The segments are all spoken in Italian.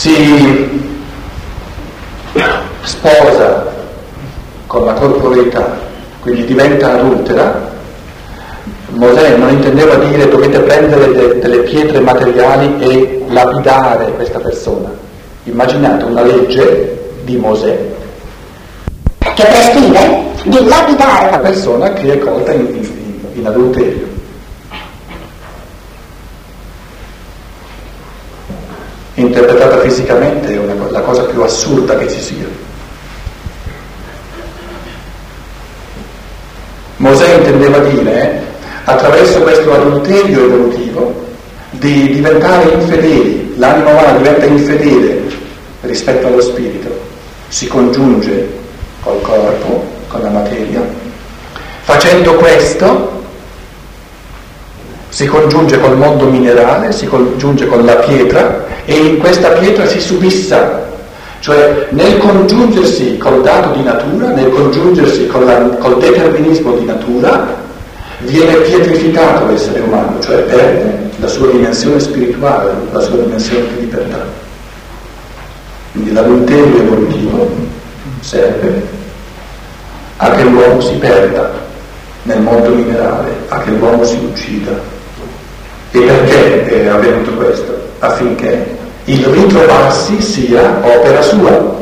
si sposa con la corporeità, quindi diventa adultera, Mosè non intendeva dire dovete prendere de- delle pietre materiali e lapidare questa persona. Immaginate una legge di Mosè che prescrive di lapidare una persona che è colta in, in, in adulterio. Interpretata fisicamente è una, la cosa più assurda che ci sia. Mosè intendeva dire, attraverso questo adulterio evolutivo, di diventare infedeli. L'anima umana diventa infedele rispetto allo spirito, si congiunge col corpo, con la materia. Facendo questo si congiunge col mondo minerale, si congiunge con la pietra e in questa pietra si subissa, cioè nel congiungersi col dato di natura, nel congiungersi col, col determinismo di natura, viene pietrificato l'essere umano, cioè perde la sua dimensione spirituale, la sua dimensione di libertà. Quindi l'adulterio evolutivo serve a che l'uomo si perda nel mondo minerale, a che l'uomo si uccida. E perché è avvenuto questo? Affinché il ritrovarsi sia opera sua.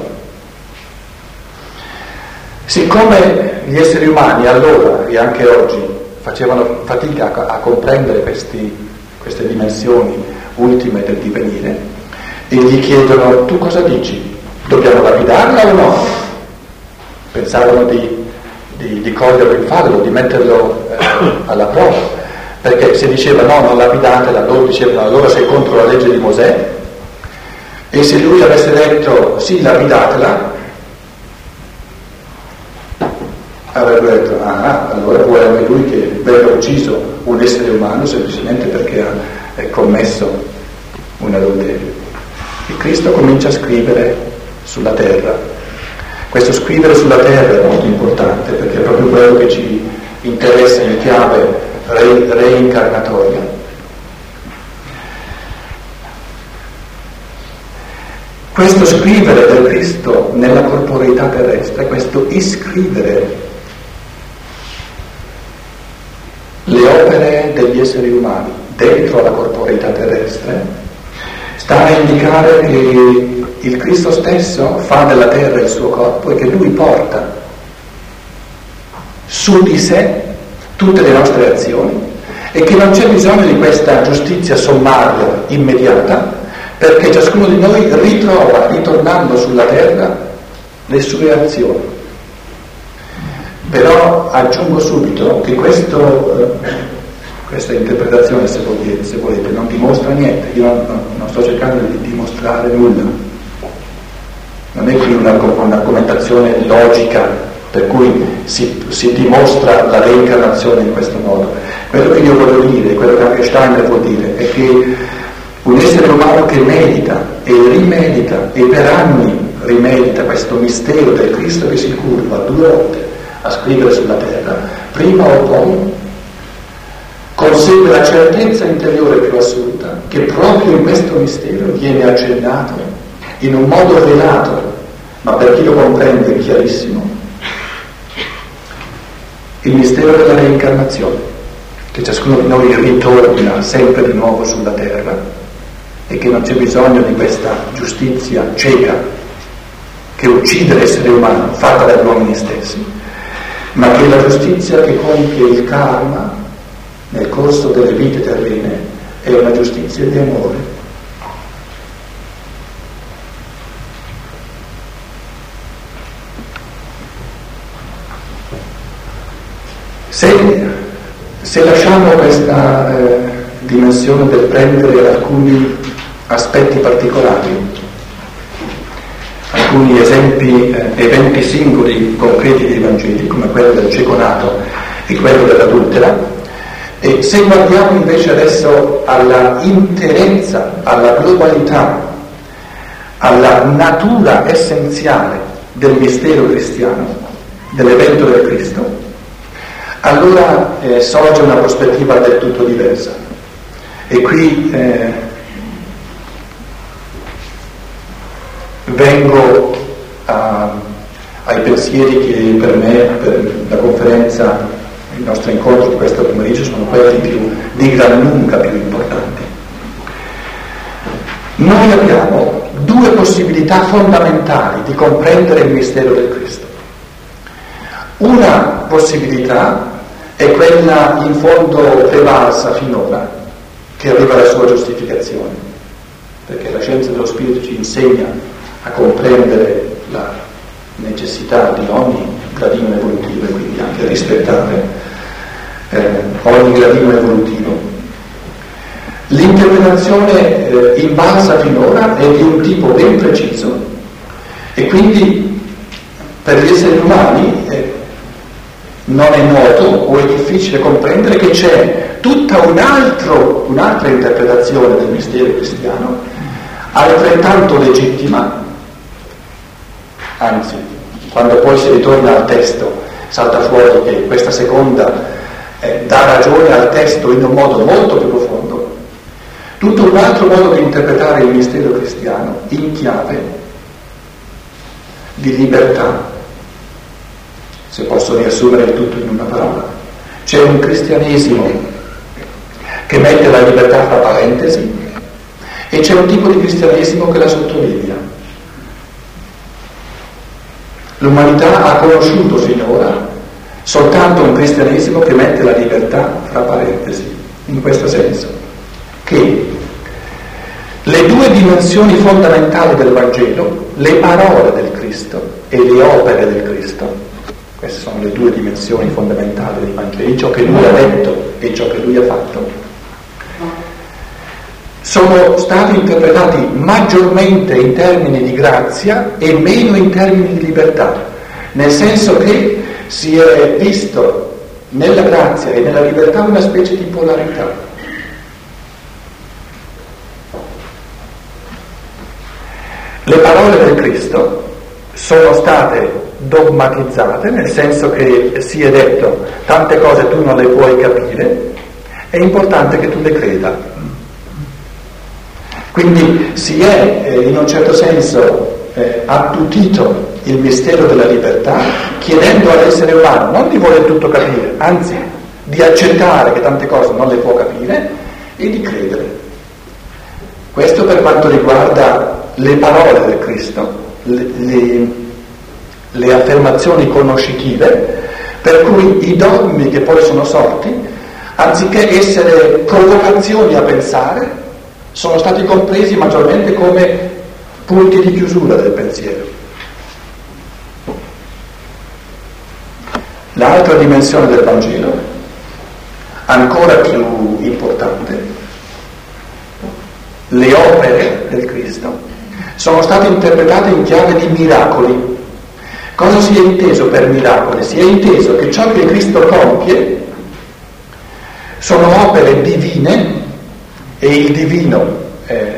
Siccome gli esseri umani allora e anche oggi facevano fatica a, comprendere questi, queste dimensioni ultime del divenire, e gli chiedono tu cosa dici? Dobbiamo lapidarla o no? Pensavano di, di, di coglierlo in fallo, di metterlo eh, alla prova. Perché se diceva no, non lapidatela, loro dicevano allora sei contro la legge di Mosè. E se lui avesse detto sì, lapidatela, avrebbe detto ah, allora vuole anche lui che venga ucciso un essere umano semplicemente perché ha commesso un adulterio. E Cristo comincia a scrivere sulla terra. Questo scrivere sulla terra è molto importante perché è proprio quello che ci interessa in chiave re, reincarnatoria. Questo scrivere del Cristo nella corporeità terrestre, questo iscrivere le opere degli esseri umani dentro la corporeità terrestre, sta a indicare che il Cristo stesso fa della terra il suo corpo e che lui porta su di sé tutte le nostre azioni e che non c'è bisogno di questa giustizia sommaria immediata perché ciascuno di noi ritrova, ritornando sulla terra, le sue azioni. Però aggiungo subito che questo, eh, questa interpretazione, se volete, se volete, non dimostra niente, io non, non, sto cercando di dimostrare nulla. Non è qui un'argomentazione logica per cui si, si, dimostra la reincarnazione in questo modo. Quello che io voglio dire, quello che anche Steiner vuol dire, è che un essere umano che medita e rimedita e per anni rimedita questo mistero del Cristo che si curva due volte a scrivere sulla terra, prima o poi consegue la certezza interiore più assoluta che proprio in questo mistero viene accennato in un modo velato, ma per chi lo comprende chiarissimo, il mistero della reincarnazione, che ciascuno di noi ritorna sempre di nuovo sulla terra e che non c'è bisogno di questa giustizia cieca che uccide l'essere umano, fatta dagli uomini stessi, ma che la giustizia che compie il karma nel corso delle vite terrene è una giustizia di amore. Se, se lasciamo questa eh, dimensione del prendere alcuni aspetti particolari, alcuni esempi, eh, eventi singoli concreti dei Vangeli, come quello del cieco nato e quello dell'adultera, e se guardiamo invece adesso alla interezza, alla globalità, alla natura essenziale del mistero cristiano, dell'evento del Cristo, allora eh, sorge una prospettiva del tutto diversa. E qui eh, vengo a, ai pensieri che per me, per la conferenza, il nostro incontro di questo pomeriggio sono quelli più, di gran lunga più importanti. Noi abbiamo due possibilità fondamentali di comprendere il mistero del Cristo. Una possibilità è quella in fondo prevalsa finora, che arriva alla sua giustificazione, perché la scienza dello Spirito ci insegna a comprendere la necessità di ogni gradino evolutivo e quindi anche a rispettare eh, ogni gradino evolutivo. L'interpretazione eh, invalsa finora è di un tipo ben preciso e quindi per gli esseri umani eh, non è noto o è difficile comprendere che c'è tutta un altro, un'altra interpretazione del mistero cristiano altrettanto legittima, anzi, quando poi si ritorna al testo salta fuori che questa seconda eh, dà ragione al testo in un modo molto più profondo, tutto un altro modo di interpretare il mistero cristiano in chiave di libertà se posso riassumere il tutto in una parola. C'è un cristianesimo che mette la libertà fra parentesi e c'è un tipo di cristianesimo che la sottolinea. L'umanità ha conosciuto finora soltanto un cristianesimo che mette la libertà fra parentesi, in questo senso, che le due dimensioni fondamentali del Vangelo, le parole del Cristo e le opere del Cristo, queste sono le due dimensioni fondamentali dei Vangeli, ciò che lui ha detto e ciò che lui ha fatto. Sono stati interpretati maggiormente in termini di grazia e meno in termini di libertà, nel senso che si è visto nella grazia e nella libertà una specie di polarità. Le parole del Cristo sono state dogmatizzate, nel senso che si è detto tante cose tu non le puoi capire, è importante che tu le creda. Quindi si è eh, in un certo senso eh, attutito il mistero della libertà chiedendo all'essere umano non di voler tutto capire, anzi di accettare che tante cose non le può capire e di credere. Questo per quanto riguarda le parole del Cristo, le, le, le affermazioni conoscitive, per cui i dogmi che poi sono sorti, anziché essere provocazioni a pensare, sono stati compresi maggiormente come punti di chiusura del pensiero. L'altra dimensione del Vangelo, ancora più importante, le opere del Cristo, sono state interpretate in chiave di miracoli Cosa si è inteso per miracoli? Si è inteso che ciò che Cristo compie sono opere divine e il divino eh,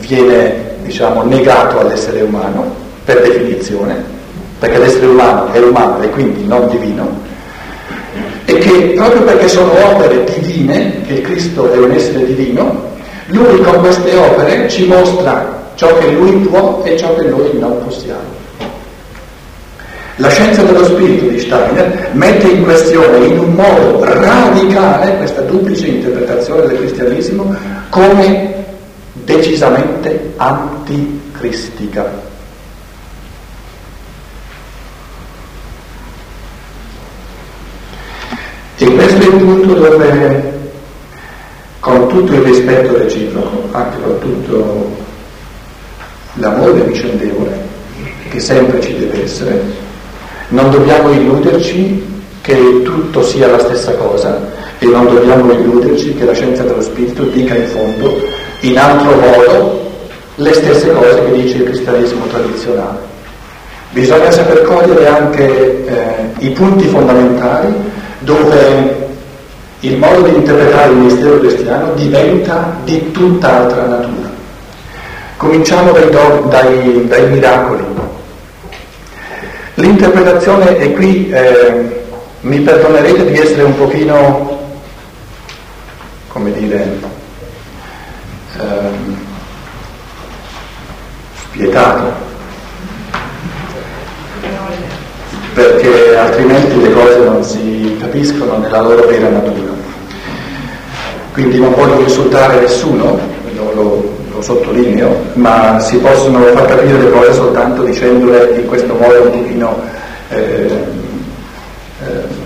viene diciamo, negato all'essere umano per definizione, perché l'essere umano è umano e quindi non divino, e che proprio perché sono opere divine, che Cristo è un essere divino, lui con queste opere ci mostra ciò che lui può e ciò che noi non possiamo. La scienza dello spirito di Steiner mette in questione in un modo radicale questa duplice interpretazione del cristianesimo come decisamente anticristica. E questo è il punto dove, con tutto il rispetto reciproco, anche con tutto l'amore vicendevole che sempre ci deve essere, non dobbiamo illuderci che tutto sia la stessa cosa e non dobbiamo illuderci che la scienza dello spirito dica in fondo, in altro modo, le stesse cose che dice il cristianesimo tradizionale. Bisogna saper cogliere anche eh, i punti fondamentali dove il modo di interpretare il mistero cristiano diventa di tutt'altra natura. Cominciamo dai, dai, dai miracoli. L'interpretazione, è qui eh, mi perdonerete di essere un pochino, come dire, ehm, spietato, perché altrimenti le cose non si capiscono nella loro vera natura. Quindi non voglio insultare nessuno, non lo lo sottolineo, ma si possono far capire le cose soltanto dicendole in questo modo un pochino eh, eh,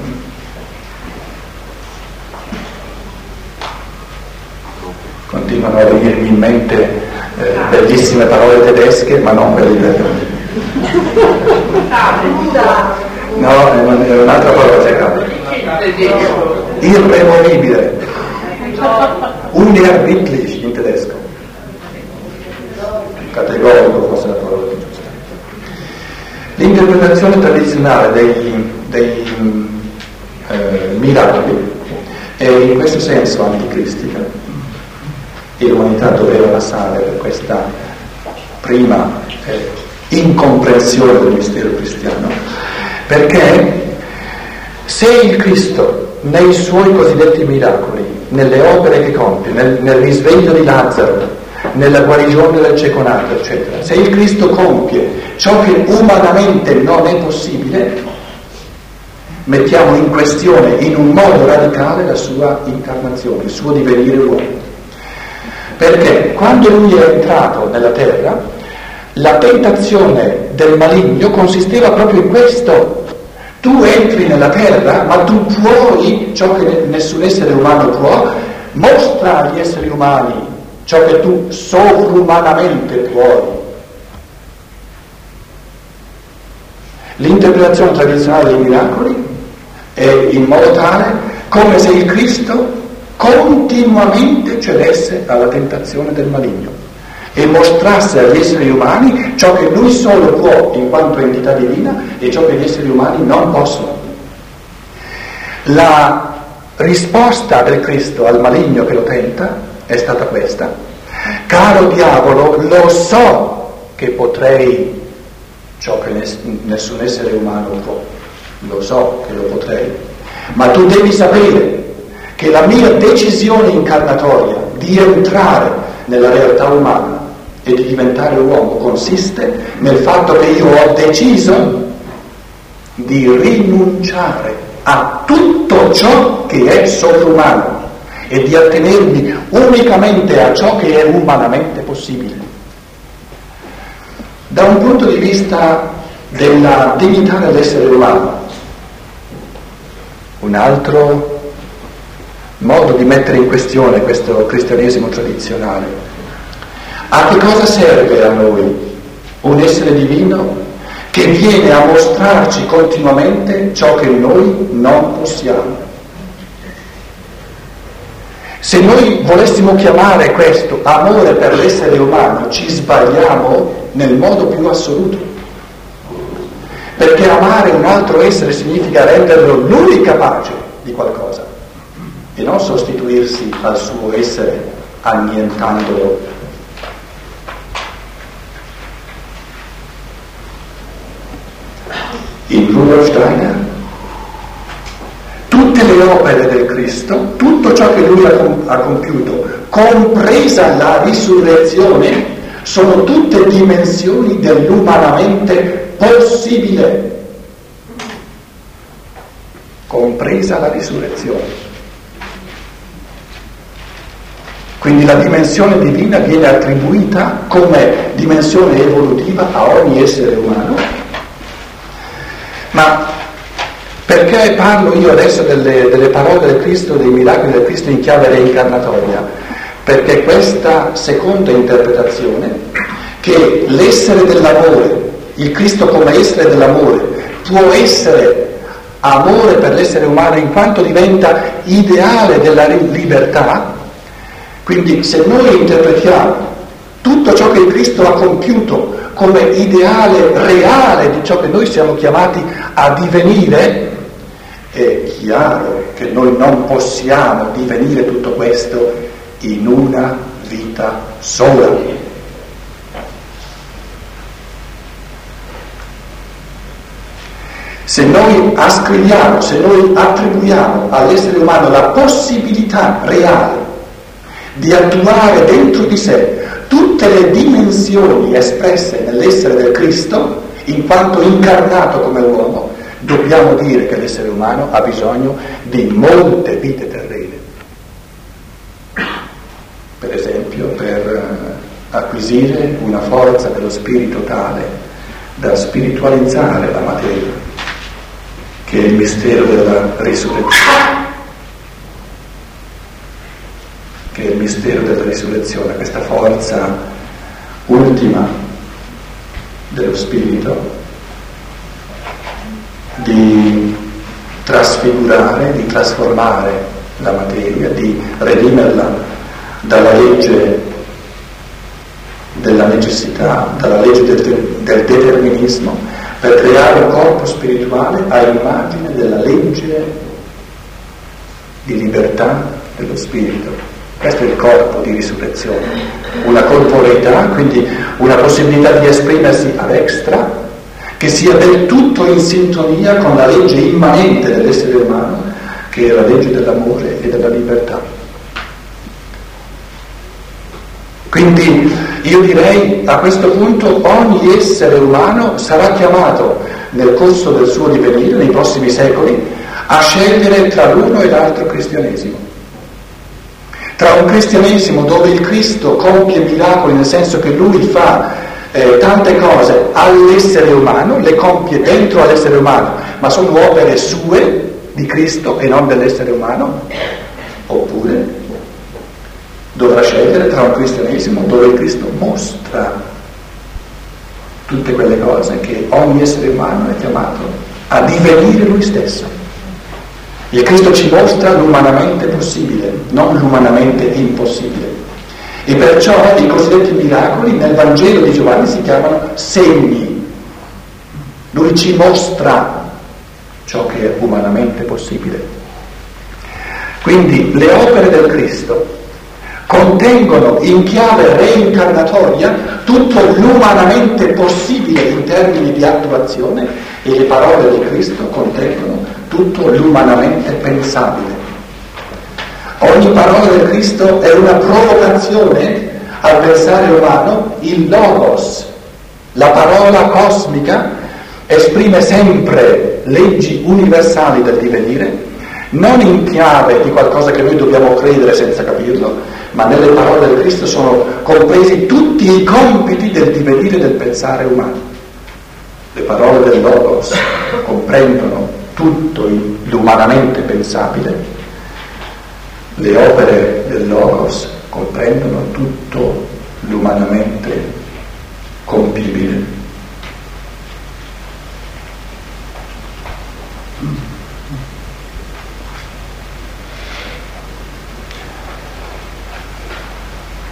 continuano a venirmi in mente eh, bellissime parole tedesche, ma non quelle italiane. No, è un'altra parola ceca. Irremovibile. Unerbittlich in tedesco. Categorico forse la parola giusta. L'interpretazione tradizionale dei, dei eh, miracoli è in questo senso anticristica e l'umanità doveva passare per questa prima eh, incomprensione del mistero cristiano, perché se il Cristo nei suoi cosiddetti miracoli, nelle opere che compie, nel, nel risveglio di Lazzaro, nella guarigione del ceconato, eccetera, se il Cristo compie ciò che umanamente non è possibile, mettiamo in questione in un modo radicale la sua incarnazione, il suo divenire uomo. Perché quando lui è entrato nella terra, la tentazione del maligno consisteva proprio in questo. Tu entri nella terra, ma tu puoi ciò che nessun essere umano può, mostra agli esseri umani ciò che tu sovrumanamente puoi. L'interpretazione tradizionale dei miracoli è in modo tale come se il Cristo continuamente cedesse alla tentazione del maligno e mostrasse agli esseri umani ciò che lui solo può in quanto entità divina e ciò che gli esseri umani non possono. La risposta del Cristo al maligno che lo tenta è stata questa. Caro diavolo, lo so che potrei ciò che nessun essere umano può, lo so che lo potrei, ma tu devi sapere che la mia decisione incarnatoria di entrare nella realtà umana e di diventare uomo consiste nel fatto che io ho deciso di rinunciare a tutto ciò che è sovrumano e di attenermi unicamente a ciò che è umanamente possibile. Da un punto di vista della dignità dell'essere umano, un altro modo di mettere in questione questo cristianesimo tradizionale. A che cosa serve a noi un essere divino che viene a mostrarci continuamente ciò che noi non possiamo? Se noi volessimo chiamare questo amore per l'essere umano, ci sbagliamo nel modo più assoluto. Perché amare un altro essere significa renderlo lui capace di qualcosa e non sostituirsi al suo essere annientandolo. In Rudolf Steiner tutte le opere del Cristo, tutto ciò che lui ha, ha compiuto, compresa la risurrezione, sono tutte dimensioni dell'umanamente possibile, compresa la risurrezione. Quindi la dimensione divina viene attribuita come dimensione evolutiva a ogni essere umano. Ma perché parlo io adesso delle, delle parole del Cristo, dei miracoli del Cristo in chiave reincarnatoria? Perché questa seconda interpretazione, che l'essere dell'amore, il Cristo come essere dell'amore, può essere amore per l'essere umano in quanto diventa ideale della libertà, quindi se noi interpretiamo tutto ciò che Cristo ha compiuto come ideale reale di ciò che noi siamo chiamati a divenire, è chiaro che noi non possiamo divenire tutto questo in una vita sola. Se noi ascriviamo, se noi attribuiamo all'essere umano la possibilità reale di attuare dentro di sé tutte le dimensioni espresse nell'essere del Cristo, in quanto incarnato come uomo, dobbiamo dire che l'essere umano ha bisogno di molte vite terrene. Per esempio, per eh, acquisire una forza dello spirito tale da spiritualizzare la materia, che è il mistero della risurrezione. Che è il mistero della risurrezione, questa forza ultima dello spirito di trasfigurare, di trasformare la materia, di redimerla dalla legge della necessità, dalla legge del, del determinismo, per creare un corpo spirituale a immagine della legge di libertà dello spirito. Questo è il corpo di risurrezione, una corporeità, quindi una possibilità di esprimersi all'extra che sia del tutto in sintonia con la legge immanente dell'essere umano, che è la legge dell'amore e della libertà. Quindi io direi a questo punto ogni essere umano sarà chiamato nel corso del suo divenire, nei prossimi secoli, a scegliere tra l'uno e l'altro cristianesimo. Tra un cristianesimo dove il Cristo compie miracoli nel senso che lui fa eh, tante cose all'essere umano, le compie dentro all'essere umano, ma sono opere sue di Cristo e non dell'essere umano, oppure dovrà scegliere tra un cristianesimo dove il Cristo mostra tutte quelle cose che ogni essere umano è chiamato a divenire lui stesso. Il Cristo ci mostra l'umanamente possibile, non l'umanamente impossibile. E perciò i cosiddetti miracoli nel Vangelo di Giovanni si chiamano segni. Lui ci mostra ciò che è umanamente possibile. Quindi le opere del Cristo contengono in chiave reincarnatoria tutto l'umanamente possibile in termini di attuazione e le parole di Cristo contengono tutto l'umanamente pensabile. Ogni parola del Cristo è una provocazione al pensare umano, il logos, la parola cosmica, esprime sempre leggi universali del divenire, non in chiave di qualcosa che noi dobbiamo credere senza capirlo, ma nelle parole del Cristo sono compresi tutti i compiti del divenire del pensare umano. Le parole del Logos comprendono tutto l'umanamente pensabile le opere del Logos comprendono tutto l'umanamente compibile.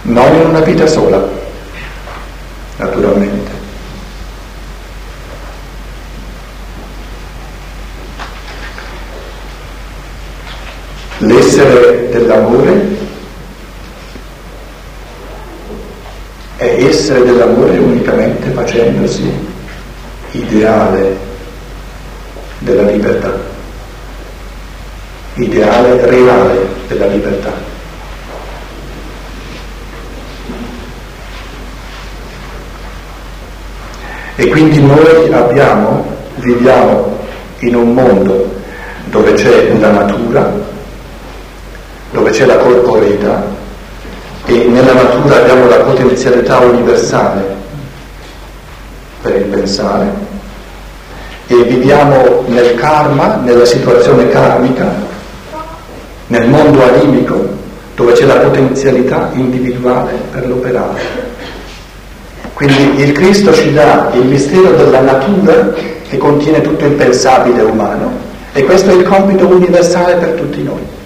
Non in una vita sola, naturalmente. L'essere dell'amore è essere dell'amore unicamente facendosi ideale della libertà, ideale reale della libertà. E quindi noi abbiamo, viviamo in un mondo dove c'è la natura, dove c'è la corporeità e nella natura abbiamo la potenzialità universale per il pensare e viviamo nel karma, nella situazione karmica, nel mondo animico dove c'è la potenzialità individuale per l'operare. Quindi il Cristo ci dà il mistero della natura che contiene tutto il pensabile umano e questo è il compito universale per tutti noi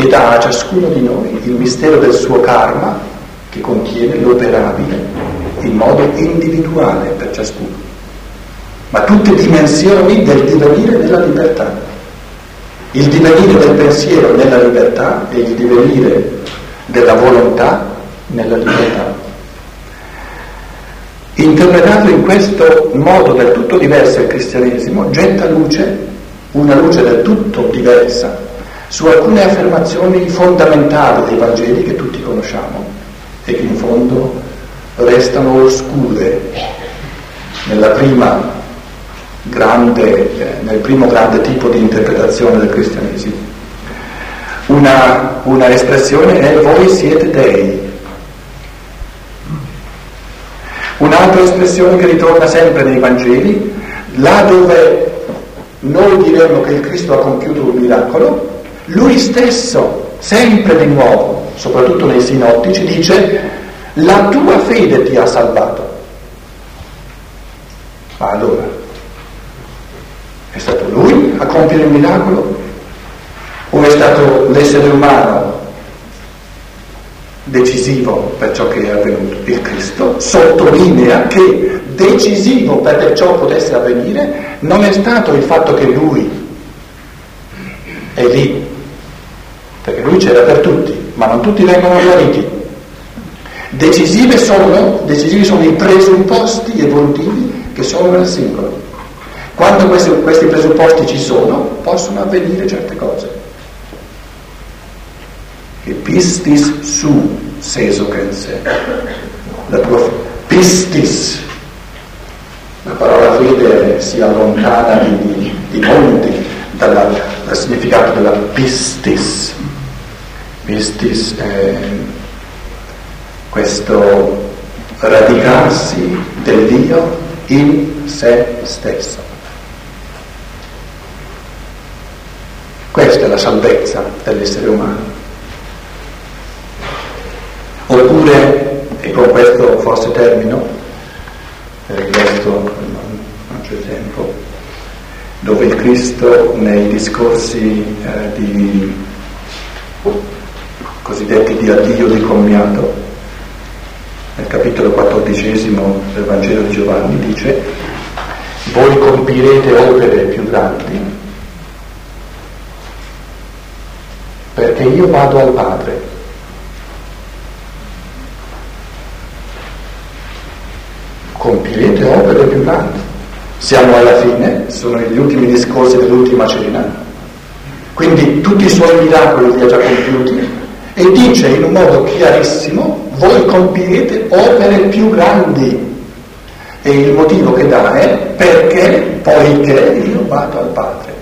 e dà a ciascuno di noi il mistero del suo karma che contiene l'operabile in modo individuale per ciascuno, ma tutte dimensioni del divenire nella libertà. Il divenire del pensiero nella libertà e il divenire della volontà nella libertà. Interpretato in questo modo del tutto diverso il cristianesimo, getta luce, una luce del tutto diversa su alcune affermazioni fondamentali dei Vangeli che tutti conosciamo e che in fondo restano oscure prima grande, eh, nel primo grande tipo di interpretazione del cristianesimo. Una, una espressione è voi siete dei. Un'altra espressione che ritorna sempre nei Vangeli, là dove noi diremmo che il Cristo ha compiuto un miracolo, lui stesso, sempre di nuovo, soprattutto nei sinottici, dice la tua fede ti ha salvato. Ma allora, è stato lui a compiere il miracolo o è stato l'essere umano decisivo per ciò che è avvenuto? Il Cristo sottolinea che decisivo perché ciò potesse avvenire non è stato il fatto che lui è lì, perché lui c'era per tutti, ma non tutti vengono guariti. Decisivi sono, decisivi sono i presupposti evolutivi che sono nel singolo. Quando questi, questi presupposti ci sono, possono avvenire certe cose. Che pistis su sesokense. La tua pistis. La parola fede si allontana di, di, di molti dal significato della pistis. Pistis è questo radicarsi del Dio in se stesso. Questa è la salvezza dell'essere umano. Oppure, e con questo forse termino, per il resto non c'è tempo, dove il Cristo nei discorsi eh, di cosiddetti di addio di commiato, nel capitolo quattordicesimo del Vangelo di Giovanni dice, voi compirete opere più grandi perché io vado al Padre. Compirete opere più grandi. Siamo alla fine, sono gli ultimi discorsi dell'ultima cena, quindi tutti i suoi miracoli li ha già compiuti e dice in un modo chiarissimo, voi compirete opere più grandi. E il motivo che dà è perché, poiché io vado al Padre.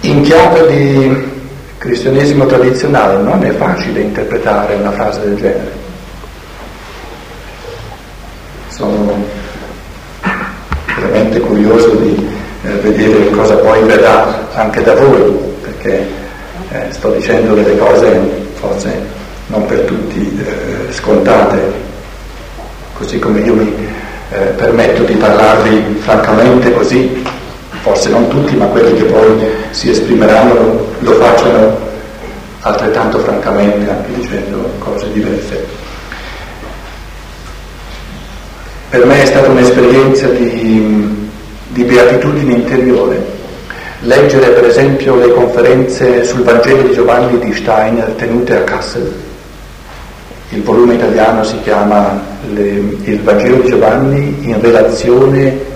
In chiave di cristianesimo tradizionale non è facile interpretare una frase del genere. Sono veramente curioso di eh, vedere cosa poi verrà anche da voi, perché eh, sto dicendo delle cose forse non per tutti eh, scontate, così come io mi eh, permetto di parlarvi francamente così forse non tutti, ma quelli che poi si esprimeranno lo facciano altrettanto francamente, anche dicendo cose diverse. Per me è stata un'esperienza di, di beatitudine interiore leggere per esempio le conferenze sul Vangelo di Giovanni di Steiner tenute a Kassel. Il volume italiano si chiama le, Il Vangelo di Giovanni in relazione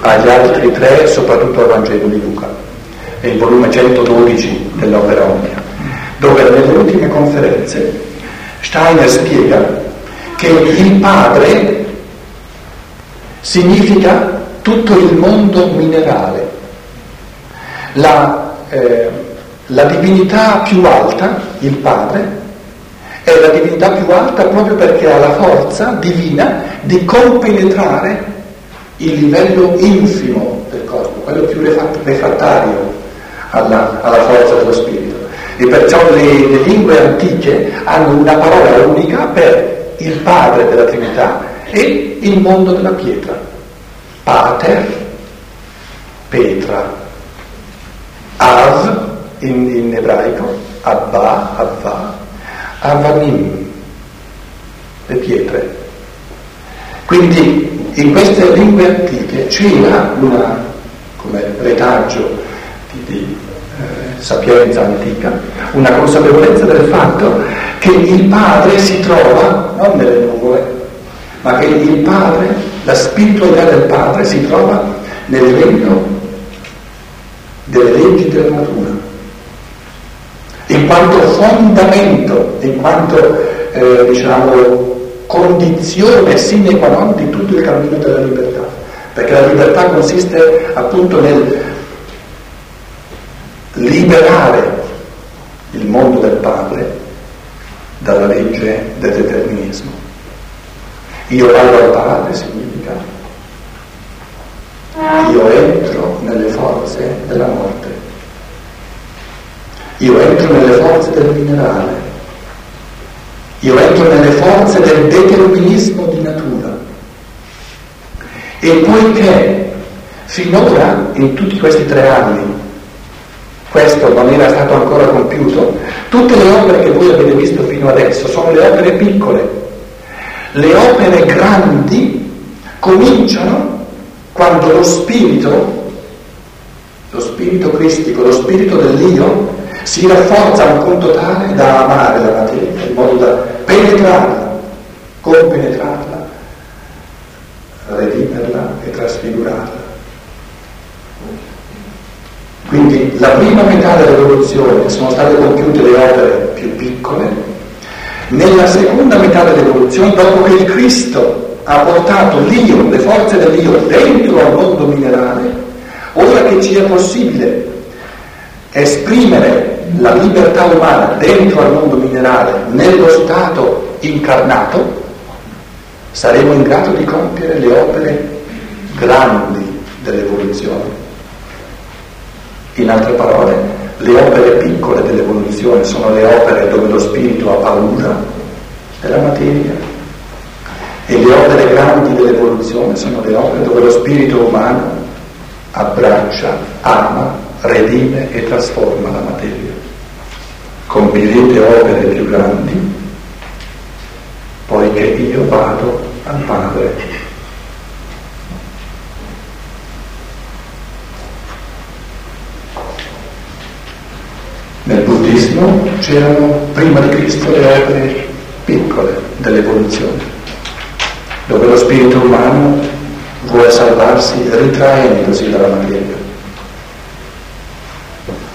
agli altri tre, soprattutto al Vangelo di Luca, è il volume 112 dell'opera Omnia, dove nelle ultime conferenze Steiner spiega che il Padre significa tutto il mondo minerale, la, eh, la divinità più alta, il Padre, è la divinità più alta proprio perché ha la forza divina di compenetrare il livello infimo del corpo, quello più refrattario alla, alla forza dello spirito. E perciò le, le, lingue antiche hanno una parola unica per il padre della Trinità e il mondo della pietra. Pater, Petra, Av in, in ebraico, Abba, Avva, Avanim, le pietre. Quindi in queste lingue antiche c'era una, come retaggio di, di eh, sapienza antica, una consapevolezza del fatto che il Padre si trova non nelle nuvole, ma che il Padre, la spiritualità del Padre si trova nel regno delle leggi della natura, in quanto fondamento, in quanto eh, diciamo, condizione sine qua non di tutto il cammino della libertà, perché la libertà consiste appunto nel liberare il mondo del Padre dalla legge del determinismo. Io vado al Padre significa io entro nelle forze della morte, io entro nelle forze del minerale, io entro nelle forze del determinismo di natura. E poiché finora, in tutti questi tre anni, questo non era stato ancora compiuto, tutte le opere che voi avete visto fino adesso sono le opere piccole. Le opere grandi cominciano quando lo spirito, lo spirito cristico, lo spirito dell'io, si rafforza a un punto tale da amare la materia, in modo da penetrarla, compenetrarla, redimerla e trasfigurarla. Quindi la prima metà dell'evoluzione sono state compiute le opere più piccole, nella seconda metà dell'evoluzione, dopo che il Cristo ha portato l'io, le forze dell'io dentro al mondo minerale, ora che ci è possibile esprimere la libertà umana dentro al mondo minerale, nello stato incarnato, saremo in grado di compiere le opere grandi dell'evoluzione. In altre parole, le opere piccole dell'evoluzione sono le opere dove lo spirito ha paura della materia e le opere grandi dell'evoluzione sono le opere dove lo spirito umano abbraccia, ama, redime e trasforma la materia. Compirete opere più grandi, poiché io vado al Padre Nel buddismo c'erano prima di Cristo le opere piccole dell'evoluzione, dove lo spirito umano vuole salvarsi ritraendosi dalla materia.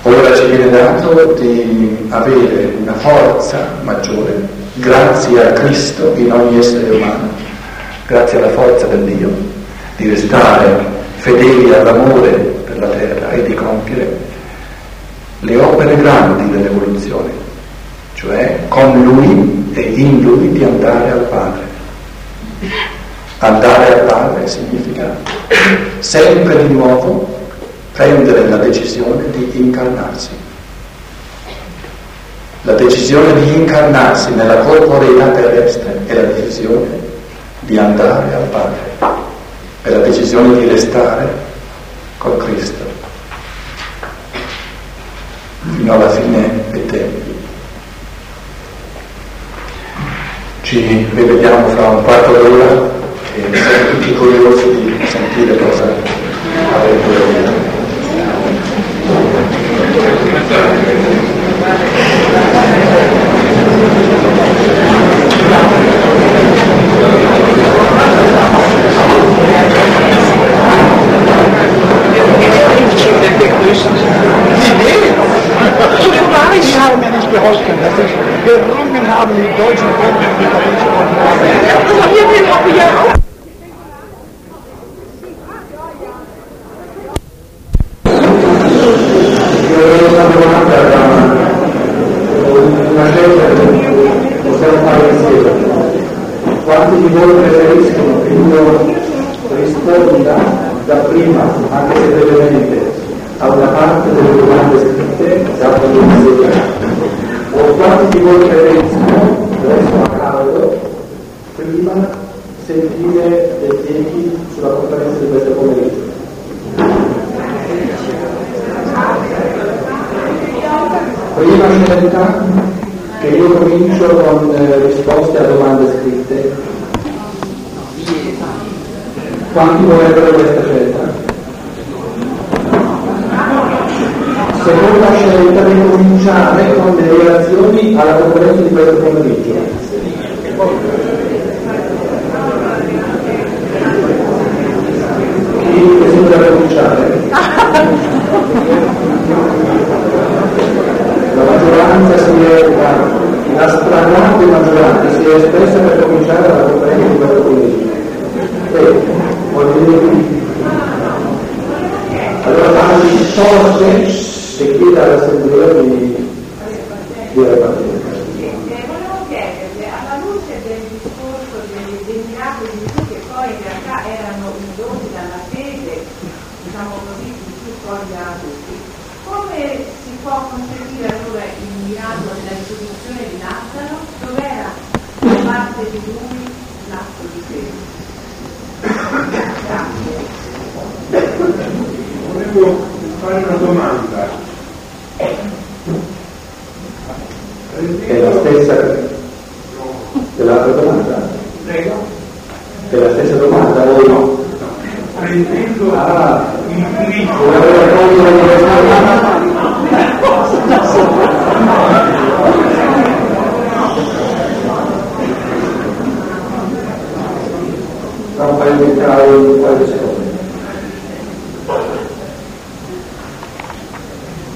Ora ci viene dato di avere una forza maggiore grazie a Cristo in ogni essere umano, grazie alla forza del Dio, di restare fedeli all'amore per la terra e di compiere le opere grandi dell'evoluzione, cioè con lui e in lui di andare al Padre. Andare al Padre significa sempre di nuovo prendere la decisione di incarnarsi. La decisione di incarnarsi nella corporeità terrestre è la decisione di andare al Padre, è la decisione di restare con Cristo fino alla fine dei tempi. Ci rivediamo fra un quarto d'ora e siamo tutti curiosi di sentire cosa avrete da dire. geholfen, dass ich gerungen habe mit deutschen che possiamo fare insieme. Quanti di voi preferiscono che uno risponda da prima, anche se brevemente, a una parte delle domande scritte, dato che o quanti di voi preferiscono, adesso a caldo, prima sentire le temi sulla conferenza di questo pomeriggio. Prima scelta che io comincio con eh, risposte a domande scritte. Quanti vorrebbero questa scelta? Seconda scelta di cominciare con le reazioni alla conferenza di questo pomeriggio. Chi desidera cominciare? La maggioranza si è, la stragrande maggioranza si è espressa per cominciare la conferenza di questo pomeriggio. Bene, voglio dire allora parla di sorte chiede all'assemblea di, di ripartire. Volevo chiederle, alla luce del discorso dei, dei miracoli di Gesù che poi in realtà erano indotti dalla fede, diciamo così, di Gesù poi a tutti, come si può concepire allora il miracolo della risurrezione di Lazzaro? Dov'era da parte di lui l'atto di fede? Grazie volevo fare una domanda. È la stessa dell'altra domanda? Prego? È la stessa domanda o no? Prendendo ah, il grifo. Non fai paio di secondi.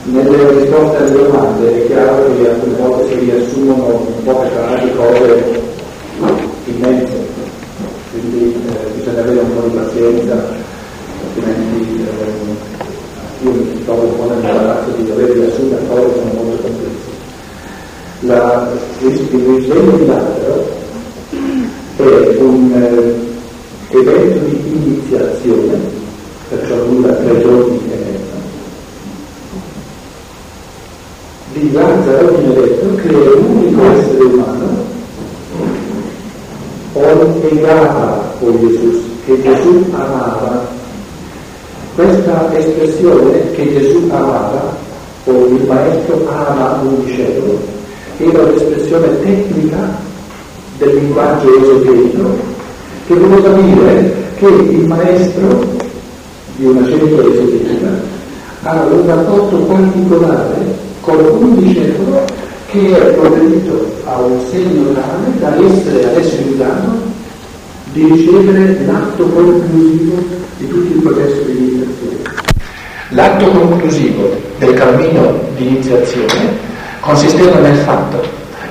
Nelle risposte alle domande è chiaro che alcune volte si riassumono un po' per cose immense, quindi eh, bisogna avere un po' di pazienza, altrimenti eh, io mi trovo un po' nell'imbarazzo di dover riassumere cose che sono molto complesse. La, il di Lazzaro è un eh, evento di iniziazione, perciò dura tre giorni e mezzo di Lazzaro viene detto che è l'unico essere umano legata con Gesù, che Gesù amava. Questa espressione che Gesù amava, o il maestro ama un discepolo, era un'espressione tecnica del linguaggio esoterico che voleva dire che il maestro di una scienza esoterica ha un rapporto particolare con un discepolo che è provveduto a un segno tale da essere adesso grado di ricevere l'atto conclusivo di tutto il processo di iniziazione. L'atto conclusivo del cammino di iniziazione consisteva nel fatto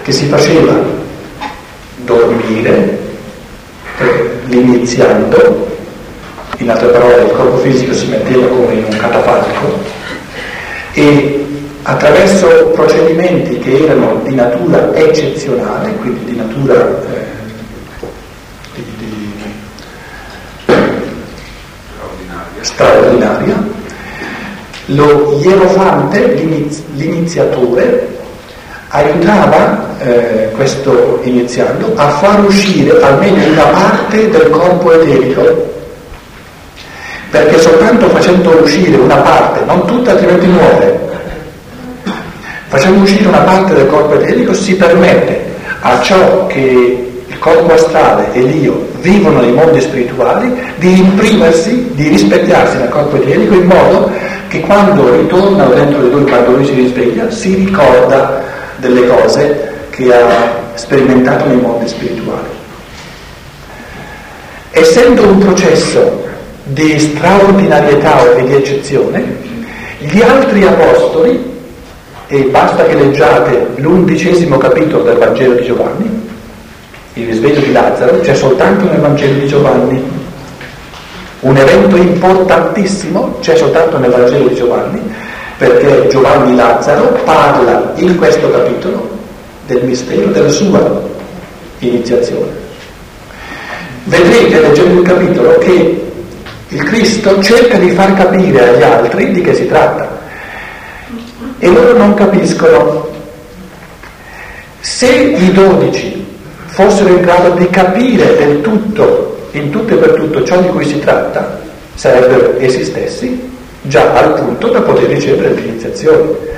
che si faceva dormire l'iniziando, in altre parole il corpo fisico si metteva come in un catafalco e attraverso procedimenti che erano di natura eccezionale, quindi di natura eh, di, di, straordinaria, lo ierofante, l'iniziatore, aiutava eh, questo iniziando a far uscire almeno una parte del corpo eterico perché soltanto facendo uscire una parte, non tutta altrimenti muore, Facendo uscire una parte del corpo eterico si permette a ciò che corpo astrale e l'io vivono nei mondi spirituali di imprimersi, di rispecchiarsi nel corpo eterico in modo che quando ritornano dentro di lui, quando lui si risveglia, si ricorda delle cose che ha sperimentato nei mondi spirituali. Essendo un processo di straordinarietà e di eccezione, gli altri apostoli e basta che leggiate l'undicesimo capitolo del Vangelo di Giovanni, il risveglio di Lazzaro, c'è soltanto nel Vangelo di Giovanni. Un evento importantissimo c'è soltanto nel Vangelo di Giovanni, perché Giovanni Lazzaro parla in questo capitolo del mistero della sua iniziazione. Vedrete leggendo il capitolo che il Cristo cerca di far capire agli altri di che si tratta e loro non capiscono. Se i dodici fossero in grado di capire del tutto, in tutto e per tutto ciò di cui si tratta, sarebbero essi stessi già al punto da poter ricevere l'iniziazione.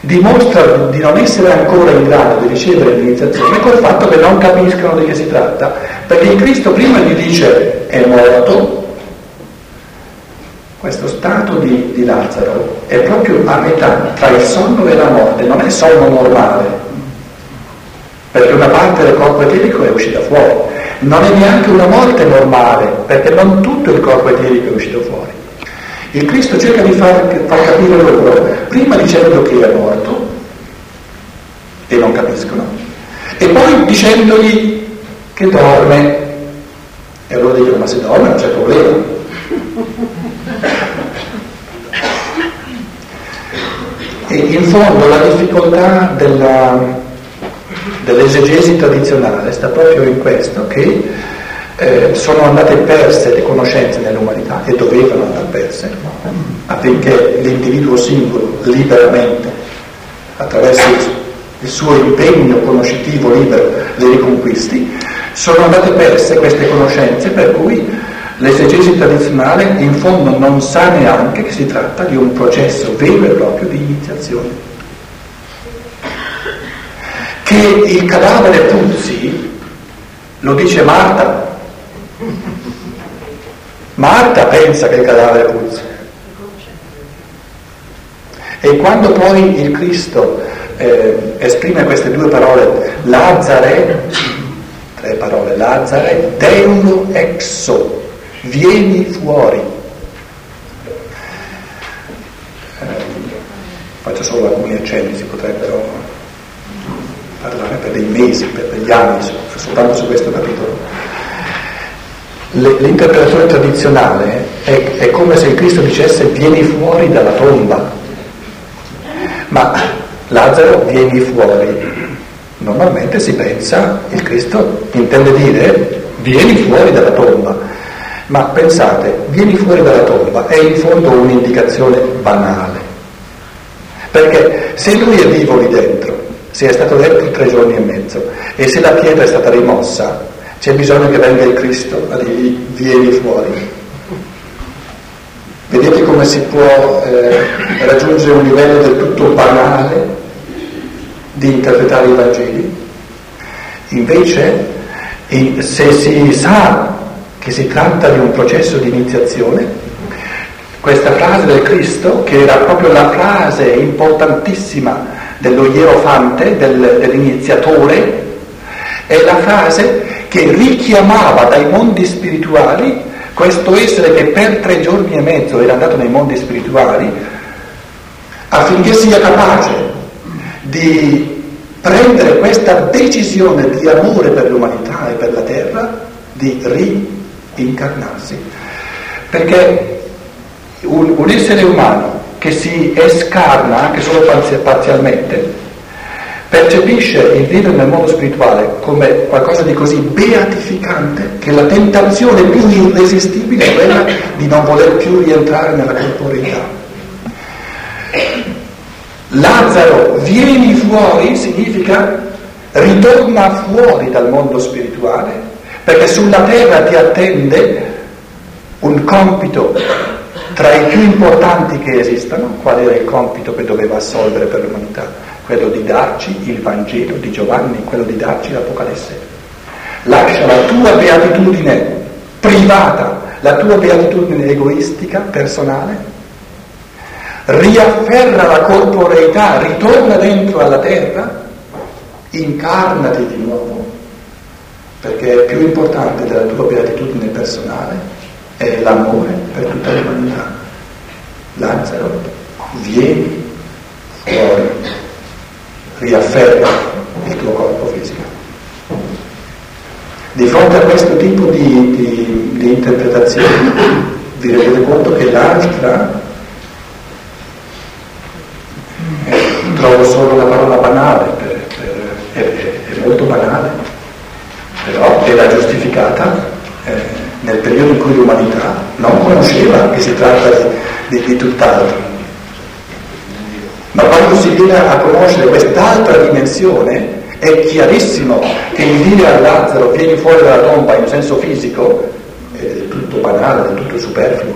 Dimostrano di non essere ancora in grado di ricevere l'iniziazione col fatto che non capiscono di che si tratta, perché Cristo prima gli dice è morto, questo stato di, di, Lazzaro è proprio a metà tra il sonno e la morte, non è sonno normale, perché una parte del corpo eterico è uscita fuori, non è neanche una morte normale, perché non tutto il corpo eterico è uscito fuori. Il Cristo cerca di far, far capire loro, prima dicendo che è morto, e non capiscono, e poi dicendogli che dorme. E allora dicono, ma se dorme non c'è problema. E in fondo la difficoltà della, dell'esegesi tradizionale sta proprio in questo, che eh, sono andate perse le conoscenze nell'umanità e dovevano andare perse affinché l'individuo singolo liberamente, attraverso il suo impegno conoscitivo libero, le riconquisti, sono andate perse queste conoscenze per cui l'esegesi tradizionale in fondo non sa neanche che si tratta di un processo vero e proprio di iniziazione. Che il cadavere puzzi, lo dice Marta, Marta pensa che il cadavere puzzi. E quando poi il Cristo eh, esprime queste due parole, Lazzare, tre parole, Lazzare, deulo exo, vieni fuori. Eh, faccio solo alcuni accenni, si potrebbero parlare per dei mesi, per degli anni, soltanto su questo capitolo. L'interpretazione tradizionale è, è come se il Cristo dicesse vieni fuori dalla tomba, ma Lazzaro vieni fuori. Normalmente si pensa, il Cristo intende dire vieni fuori dalla tomba, ma pensate, vieni fuori dalla tomba è in fondo un'indicazione banale, perché se lui è vivo lì dentro, se è stato dentro tre giorni e mezzo e se la pietra è stata rimossa, c'è bisogno che venga il Cristo a dirgli vieni fuori. Vedete come si può eh, raggiungere un livello del tutto banale di interpretare i Vangeli? Invece, se si sa che si tratta di un processo di iniziazione, questa frase del Cristo, che era proprio la frase importantissima dello ierofante, del, dell'iniziatore, è la frase che richiamava dai mondi spirituali questo essere che per tre giorni e mezzo era andato nei mondi spirituali affinché sia capace di prendere questa decisione di amore per l'umanità e per la terra di rincarnarsi. Perché un, un essere umano che si escarna anche solo parzialmente percepisce il vivere nel mondo spirituale come qualcosa di così beatificante che la tentazione più irresistibile è quella di non voler più rientrare nella corporeità. Lazzaro, vieni fuori significa ritorna fuori dal mondo spirituale, perché sulla terra ti attende un compito tra i più importanti che esistano, qual era il compito che doveva assolvere per l'umanità? quello di darci il Vangelo di Giovanni, quello di darci l'Apocalisse. Lascia la tua beatitudine privata, la tua beatitudine egoistica, personale, riafferra la corporeità, ritorna dentro alla terra, incarnati di nuovo, perché è più importante della tua beatitudine personale è l'amore per tutta l'umanità. Lazzaro, vieni fuori riafferma il tuo corpo fisico. Di fronte a questo tipo di, di, di interpretazione vi rendete conto che l'altra, eh, trovo solo la parola banale, per, per, è, è, molto banale, però era giustificata eh, nel periodo in cui l'umanità non conosceva che si tratta di, di, di tutt'altro. Ma quando si viene a conoscere quest'altra dimensione, è chiarissimo che il dire a Lazzaro vieni fuori dalla tomba in senso fisico è del tutto banale, del tutto superfluo.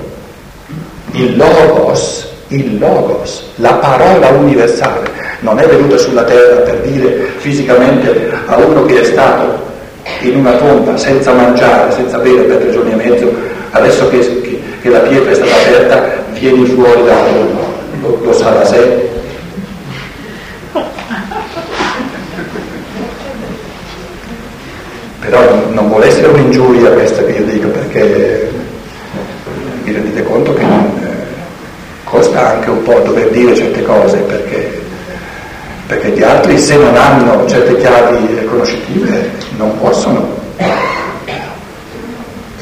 Il logos, il logos, la parola universale, non è venuta sulla terra per dire fisicamente a uno che è stato in una tomba senza mangiare, senza bere per tre giorni e mezzo, adesso che, che, che la pietra è stata aperta, vieni fuori tomba, lo, lo sa da sé, Però non vuole essere un'ingiuria questa che io dico perché vi rendete conto che non, eh, costa anche un po' dover dire certe cose perché, perché gli altri se non hanno certe chiavi conoscitive non possono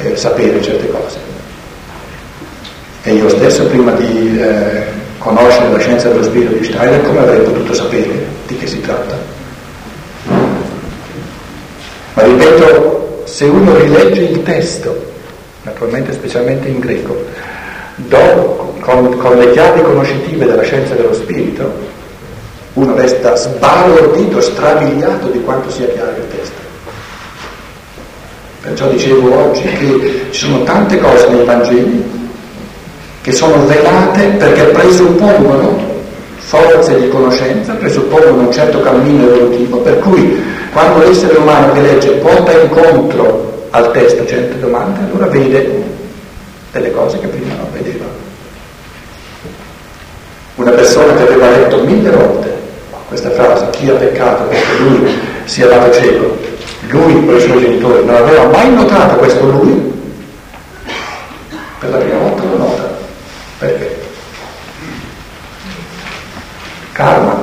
eh, sapere certe cose. Io stesso prima di eh, conoscere la scienza dello spirito di Steiner, come avrei potuto sapere di che si tratta? Ma ripeto, se uno rilegge il testo, naturalmente specialmente in greco, do, con, con le chiavi conoscitive della scienza dello spirito, uno resta sbalordito, strabiliato di quanto sia chiaro il testo. Perciò dicevo oggi che ci sono tante cose nei Vangeli che sono velate perché presuppongono forze di conoscenza, presuppongono un certo cammino evolutivo, per cui quando l'essere umano che legge porta incontro al testo certe domande, allora vede delle cose che prima non vedeva. Una persona che aveva letto mille volte questa frase, chi ha peccato perché lui sia dato cieco, lui o i suoi genitori non aveva mai notato questo lui, per la prima volta lo nota. Perché? Karma,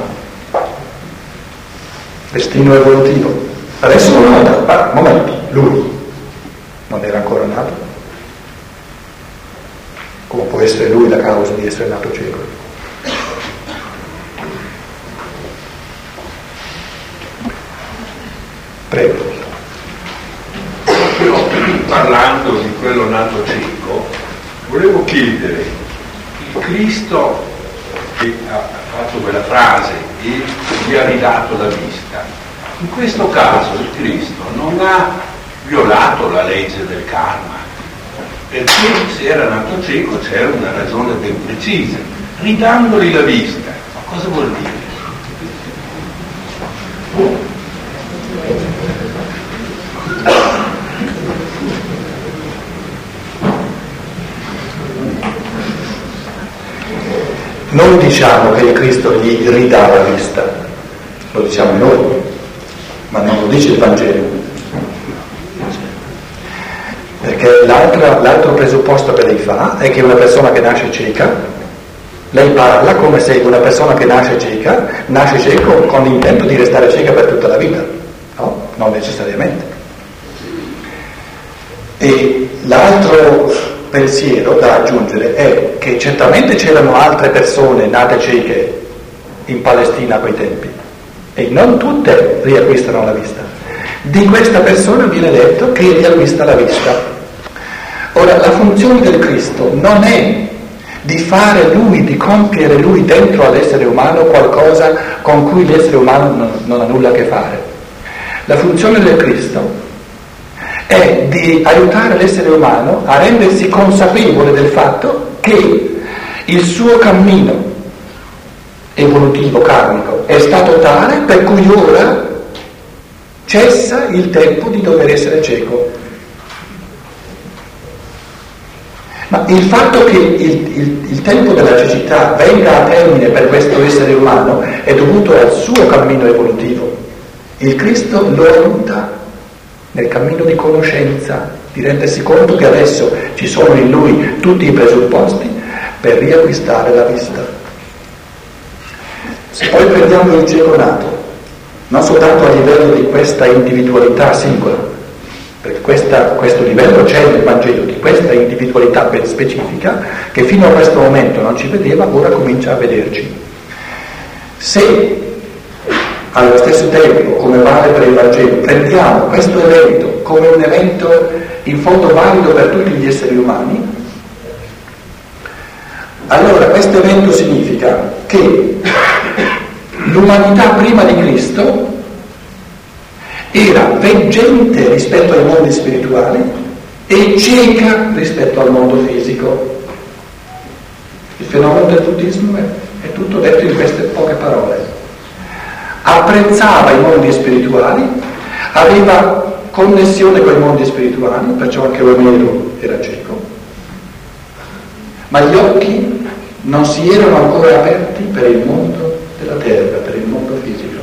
destino evolutivo. Adesso lo nota, ma momento, lui non era ancora nato. Come può essere lui la causa di essere nato cieco? Prego. Io parlando di quello nato cieco, volevo chiedere, Cristo che ha fatto quella frase e gli ha ridato la vista, in questo caso il Cristo non ha violato la legge del karma, perché se era nato cieco c'era una ragione ben precisa, ridandogli la vista. Ma cosa vuol dire? Non diciamo che il Cristo gli ridà la vista, lo diciamo noi, ma non lo dice il Vangelo. Perché l'altro presupposto che lei fa è che una persona che nasce cieca, lei parla come se una persona che nasce cieca nasce cieco con l'intento di restare cieca per tutta la vita. No, non necessariamente. E l'altro pensiero da aggiungere è che certamente c'erano altre persone nate cieche in Palestina a quei tempi e non tutte riacquistano la vista. Di questa persona viene detto che riacquista la vista. Ora, la funzione del Cristo non è di fare lui, di compiere lui dentro all'essere umano qualcosa con cui l'essere umano non, non ha nulla a che fare. La funzione del Cristo è di aiutare l'essere umano a rendersi consapevole del fatto che il suo cammino evolutivo karmico è stato tale per cui ora cessa il tempo di dover essere cieco. Ma il fatto che il, il, il, tempo della cecità venga a termine per questo essere umano è dovuto al suo cammino evolutivo. Il Cristo lo aiuta nel cammino di conoscenza, di rendersi conto che adesso ci sono in lui tutti i presupposti per riacquistare la vista. Se poi prendiamo il cieco nato, non soltanto a livello di questa individualità singola, perché questa, questo livello c'è nel Vangelo, di questa individualità ben specifica, che fino a questo momento non ci vedeva, ora comincia a vederci. Se allo stesso tempo, come vale per il Vangelo, prendiamo questo evento come un evento in fondo valido per tutti gli esseri umani, allora questo evento significa che l'umanità prima di Cristo era veggente rispetto ai mondi spirituali e cieca rispetto al mondo fisico. Il fenomeno del buddismo è, è tutto detto in queste poche parole apprezzava i mondi spirituali, aveva connessione con i mondi spirituali, perciò anche Omero era cieco, ma gli occhi non si erano ancora aperti per il mondo della terra, per il mondo fisico.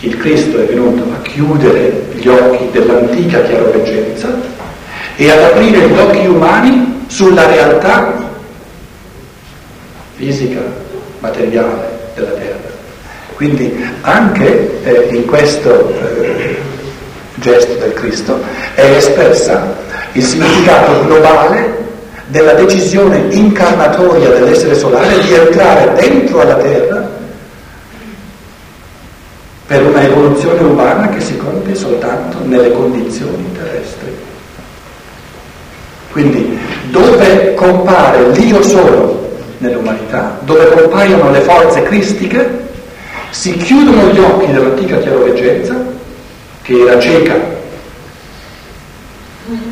Il Cristo è venuto a chiudere gli occhi dell'antica chiaroveggenza e ad aprire gli occhi umani sulla realtà fisica, materiale della terra. Quindi anche eh, in questo eh, gesto del Cristo è espressa il significato globale della decisione incarnatoria dell'essere solare di entrare dentro alla Terra per una evoluzione umana che si compie soltanto nelle condizioni terrestri. Quindi dove compare l'io solo nell'umanità, dove compaiono le forze cristiche, si chiudono gli occhi dell'antica chiaroveggenza, che era cieca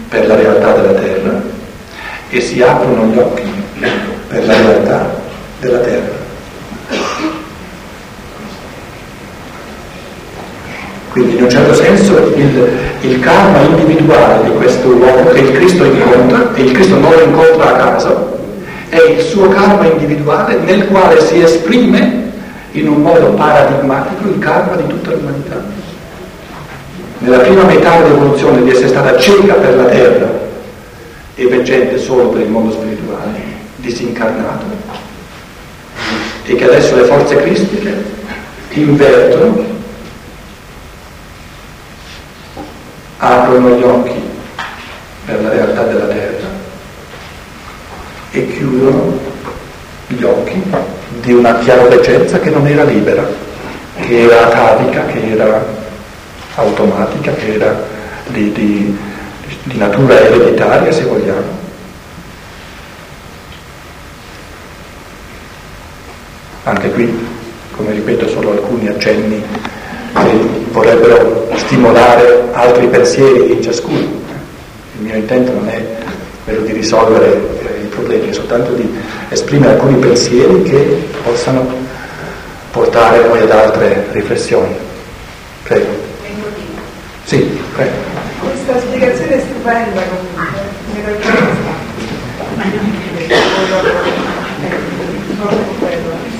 per la realtà della terra, e si aprono gli occhi per la realtà della terra. Quindi in un certo senso il, il karma individuale di questo uomo che il Cristo incontra, e il Cristo non lo incontra a caso, è il suo karma individuale nel quale si esprime in un modo paradigmatico il karma di tutta l'umanità. Nella prima metà dell'evoluzione di essere stata cieca per la terra e veggente solo per il mondo spirituale, disincarnato, e che adesso le forze cristiche invertono, aprono gli occhi per la realtà della terra e chiudono gli occhi di una chiaroveggenza che non era libera, che era atavica, che era automatica, che era di, di, di natura ereditaria, se vogliamo. Anche qui, come ripeto, solo alcuni accenni che vorrebbero stimolare altri pensieri in ciascuno. Il mio intento non è quello di risolvere è soltanto di esprimere alcuni pensieri che possano portare poi ad altre riflessioni. Prego. Sì, prego. Questa spiegazione è stupenda comunque, meravigliosa.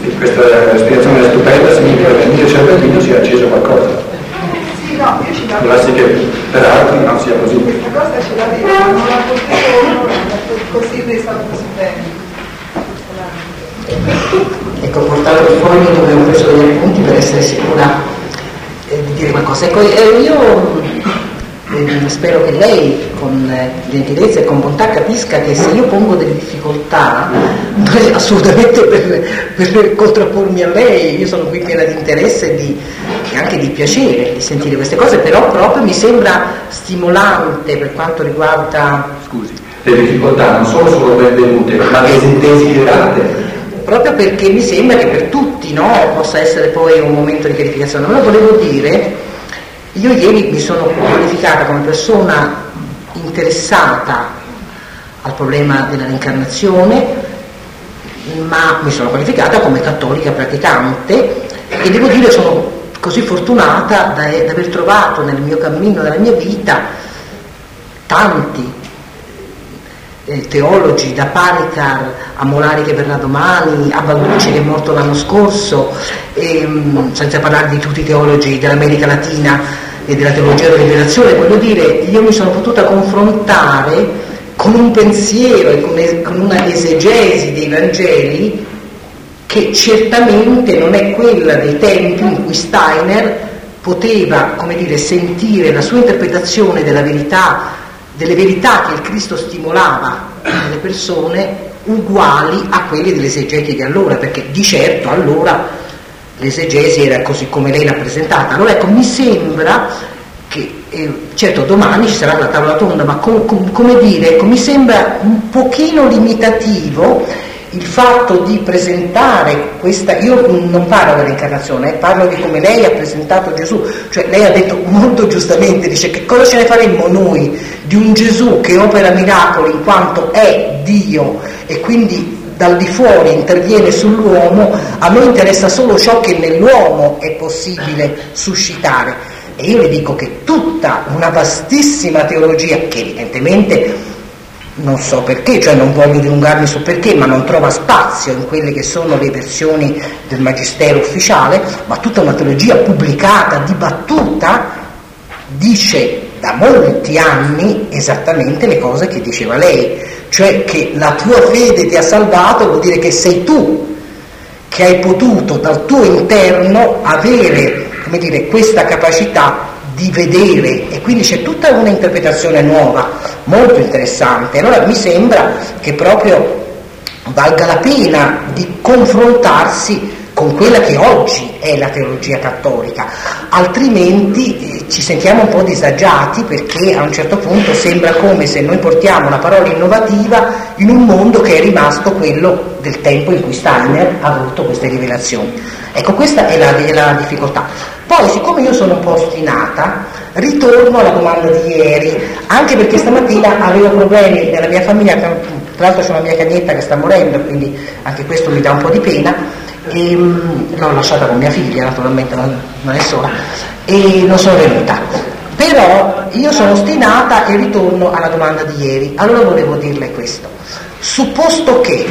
Sì, questa spiegazione è stupenda significa che nel mio cervellino si è acceso qualcosa. Sì, no, io ci darsi che per altri non sia così. Questa cosa ce l'avevo, non la potevo così resa così bene. Ecco, il foglio dove ho preso degli appunti per essere sicura eh, di dire qualcosa. Ecco, eh, io eh, spero che lei con eh, gentilezza e con bontà capisca che se io pongo delle difficoltà non è assolutamente per, per contrappormi a lei, io sono qui piena di interesse e, di, e anche di piacere di sentire queste cose, però proprio mi sembra stimolante per quanto riguarda... Scusi le difficoltà non sono solo benvenute, ma desiderate. Proprio perché mi sembra che per tutti no, possa essere poi un momento di chiarificazione. Allora volevo dire, io ieri mi sono qualificata come persona interessata al problema della reincarnazione, ma mi sono qualificata come cattolica praticante e devo dire sono così fortunata da, da aver trovato nel mio cammino, nella mia vita, tanti teologi, da Panicar a Molari che verrà domani, a Balducci che è morto l'anno scorso, e, ehm, senza parlare di tutti i teologi dell'America Latina e della teologia della liberazione, voglio dire, io mi sono potuta confrontare con un pensiero e con, es- con una esegesi dei Vangeli che certamente non è quella dei tempi in cui Steiner poteva, come dire, sentire la sua interpretazione della verità delle verità che il Cristo stimolava nelle persone uguali a quelle dell'esegeti di allora, perché di certo allora l'esegesi era così come lei l'ha presentata. Allora ecco, mi sembra che, eh, certo domani ci sarà la tavola tonda, ma com, com, come dire, ecco, mi sembra un pochino limitativo il fatto di presentare questa, io non parlo dell'incarnazione, eh, parlo di come lei ha presentato Gesù, cioè lei ha detto molto giustamente, dice che cosa ce ne faremmo noi di un Gesù che opera miracoli in quanto è Dio e quindi dal di fuori interviene sull'uomo, a noi interessa solo ciò che nell'uomo è possibile suscitare. E io le dico che tutta una vastissima teologia, che evidentemente non so perché, cioè non voglio dilungarmi su perché, ma non trova spazio in quelle che sono le versioni del Magistero ufficiale, ma tutta una teologia pubblicata, dibattuta, dice da molti anni esattamente le cose che diceva lei, cioè che la tua fede ti ha salvato vuol dire che sei tu che hai potuto dal tuo interno avere dire, questa capacità di vedere e quindi c'è tutta una interpretazione nuova, molto interessante. Allora mi sembra che proprio valga la pena di confrontarsi con quella che oggi è la teologia cattolica, altrimenti eh, ci sentiamo un po' disagiati perché a un certo punto sembra come se noi portiamo una parola innovativa in un mondo che è rimasto quello del tempo in cui Steiner ha avuto queste rivelazioni. Ecco, questa è la, è la difficoltà. Poi, siccome io sono un po' ostinata, ritorno alla domanda di ieri, anche perché stamattina avevo problemi nella mia famiglia, tra l'altro c'è una mia cagnetta che sta morendo, quindi anche questo mi dà un po' di pena e, mm, l'ho lasciata con mia figlia, naturalmente non, non è sola, e non sono venuta. Però io sono ostinata e ritorno alla domanda di ieri. Allora volevo dirle questo. Supposto che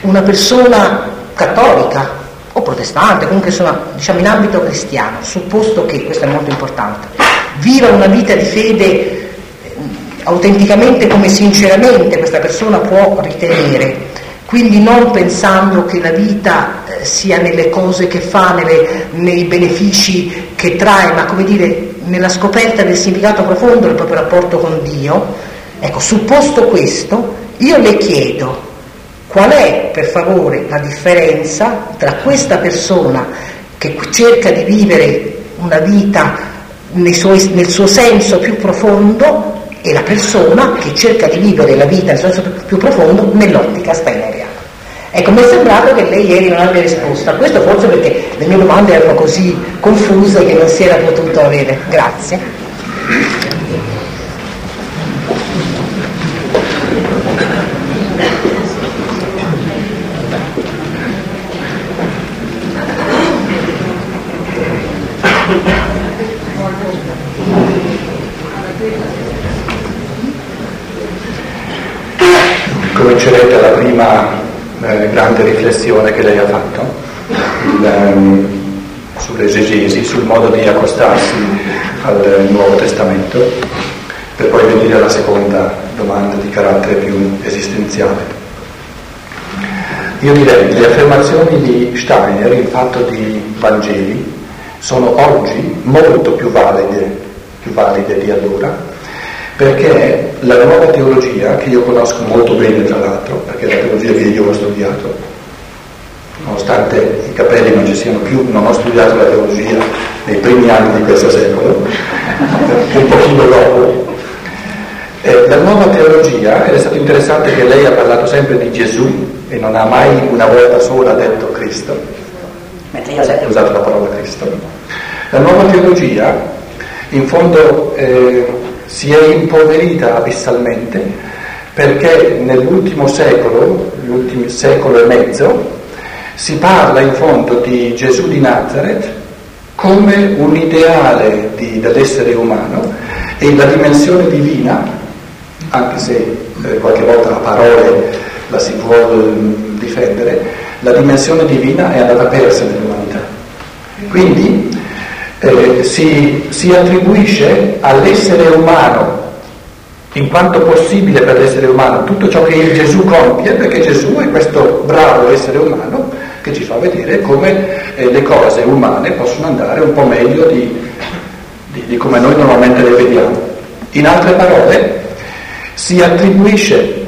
una persona cattolica o protestante, comunque insomma, diciamo in ambito cristiano, supposto che, questo è molto importante, viva una vita di fede eh, autenticamente come sinceramente questa persona può ritenere, quindi non pensando che la vita eh, sia nelle cose che fa, nelle, nei benefici che trae, ma come dire nella scoperta del significato profondo del proprio rapporto con Dio. Ecco, supposto questo, io le chiedo qual è per favore la differenza tra questa persona che cerca di vivere una vita suoi, nel suo senso più profondo e la persona che cerca di vivere la vita nel senso più profondo nell'ottica steineriana. Ecco, mi è sembrato che lei ieri non abbia risposto a questo, forse perché le mie domande erano così confuse che non si era potuto avere. Grazie. Comincerete la prima eh, grande riflessione che lei ha fatto il, um, sull'esegesi, sul modo di accostarsi al Nuovo Testamento, per poi venire alla seconda domanda di carattere più esistenziale. Io direi che le affermazioni di Steiner in fatto di Vangeli sono oggi molto più valide, più valide di allora perché la nuova teologia, che io conosco molto bene tra l'altro, perché è la teologia che io ho studiato, nonostante i capelli non ci siano più, non ho studiato la teologia nei primi anni di questo secolo, un pochino dopo. Eh, la nuova teologia, ed è stato interessante che lei ha parlato sempre di Gesù e non ha mai una volta sola detto Cristo, mentre io ho sempre usato la parola Cristo. La nuova teologia, in fondo, eh, si è impoverita abissalmente perché nell'ultimo secolo, l'ultimo secolo e mezzo, si parla in fondo di Gesù di Nazareth come un ideale di, dell'essere umano e la dimensione divina, anche se eh, qualche volta a parole la si può eh, difendere, la dimensione divina è andata persa nell'umanità. Quindi eh, si, si attribuisce all'essere umano in quanto possibile per l'essere umano tutto ciò che Gesù compie, perché Gesù è questo bravo essere umano che ci fa vedere come eh, le cose umane possono andare un po' meglio di, di, di, come noi normalmente le vediamo. In altre parole, si attribuisce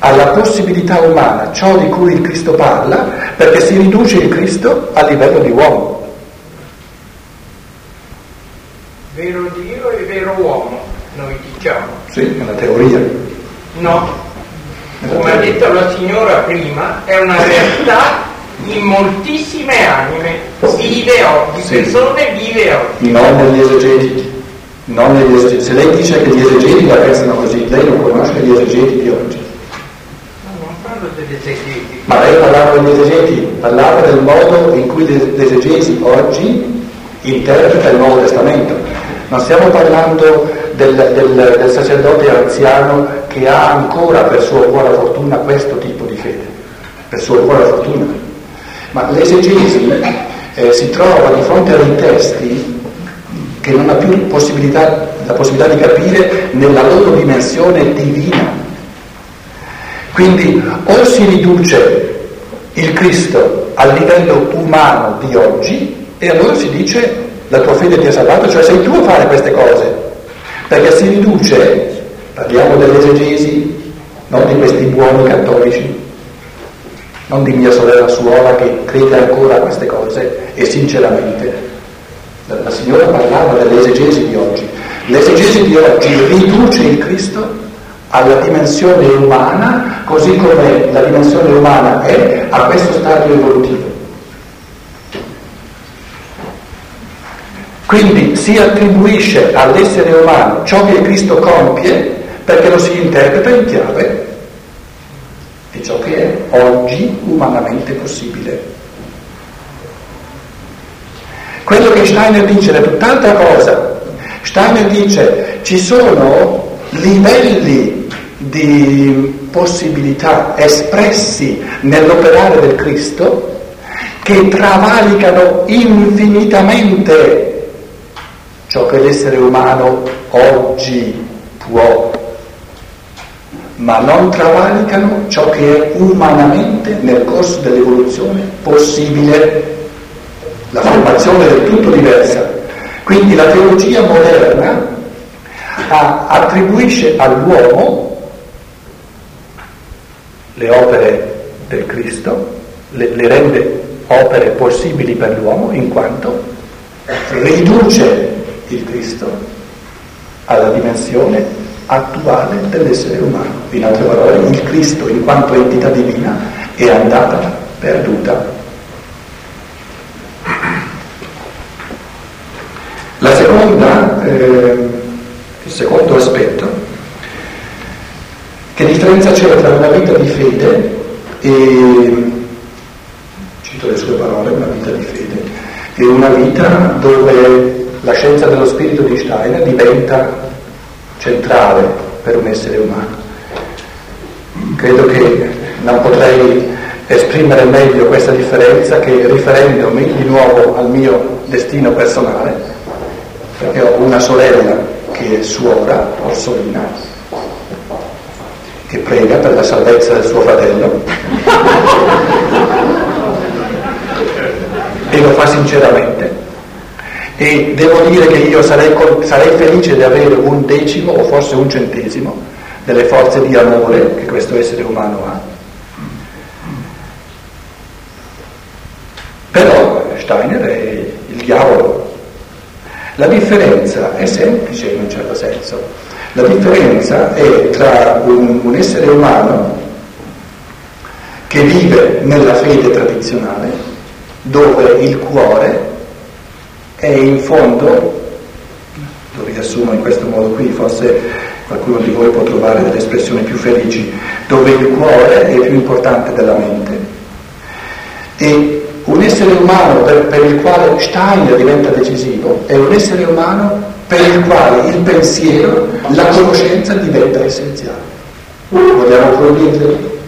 alla possibilità umana ciò di cui il Cristo parla, perché si riduce il Cristo a livello di uomo. Vero Dio e vero uomo, noi diciamo. Sì, è una teoria. No, come ha detto la signora prima, è una realtà in moltissime anime, vive oggi, sì. persone vive oggi. Non negli esegeti. Non negli esegeti. Se lei dice che gli esegeti la pensano così, lei non conosce gli esegeti di oggi. No, non parlo degli esegeti. Ma lei parlava degli esegeti, parlava del modo in cui l'esegesi oggi interpreta il Nuovo Testamento. Non stiamo parlando del, del, del, sacerdote anziano che ha ancora per sua buona fortuna questo tipo di fede, per sua buona fortuna. Ma l'esegesi eh, si trova di fronte a dei testi che non ha più possibilità, la possibilità di capire nella loro dimensione divina. Quindi o si riduce il Cristo al livello umano di oggi e allora si dice la tua fede ti ha salvato, cioè sei tu a fare queste cose, perché si riduce, parliamo dell'esegesi, non di questi buoni cattolici, non di mia sorella suora che crede ancora a queste cose e sinceramente. La signora parlava dell'esegesi di oggi. L'esegesi di oggi riduce il Cristo alla dimensione umana, così come la dimensione umana è a questo stadio evolutivo. Quindi si attribuisce all'essere umano ciò che Cristo compie perché lo si interpreta in chiave di ciò che è oggi umanamente possibile. Quello che Steiner dice è tutt'altra cosa. Steiner dice ci sono livelli di possibilità espressi nell'operare del Cristo che travalicano infinitamente ciò che l'essere umano oggi può, ma non travalicano ciò che è umanamente nel corso dell'evoluzione possibile. La formazione è del tutto diversa. Quindi la teologia moderna attribuisce all'uomo le opere del Cristo, le, le rende opere possibili per l'uomo in quanto riduce il Cristo alla dimensione attuale dell'essere umano. In altre parole, il Cristo in quanto entità divina è andata perduta. La seconda, eh, il secondo aspetto che differenza c'è tra una vita di fede e, cito le sue parole, una vita di fede, e una vita dove la scienza dello spirito di Steiner diventa centrale per un essere umano. Credo che non potrei esprimere meglio questa differenza che riferendomi di nuovo al mio destino personale, perché ho una sorella che è suora, Orsolina, che prega per la salvezza del suo fratello e lo fa sinceramente. E devo dire che io sarei, sarei felice di avere un decimo o forse un centesimo delle forze di amore che questo essere umano ha. Però Steiner è il diavolo. La differenza è semplice in un certo senso. La differenza è tra un, un essere umano che vive nella fede tradizionale, dove il cuore è in fondo, lo riassumo in questo modo qui, forse qualcuno di voi può trovare delle espressioni più felici, dove il cuore è più importante della mente. E un essere umano per, per il quale Steiner diventa decisivo è un essere umano per il quale il pensiero, la conoscenza diventa essenziale. Vogliamo approfondirlo?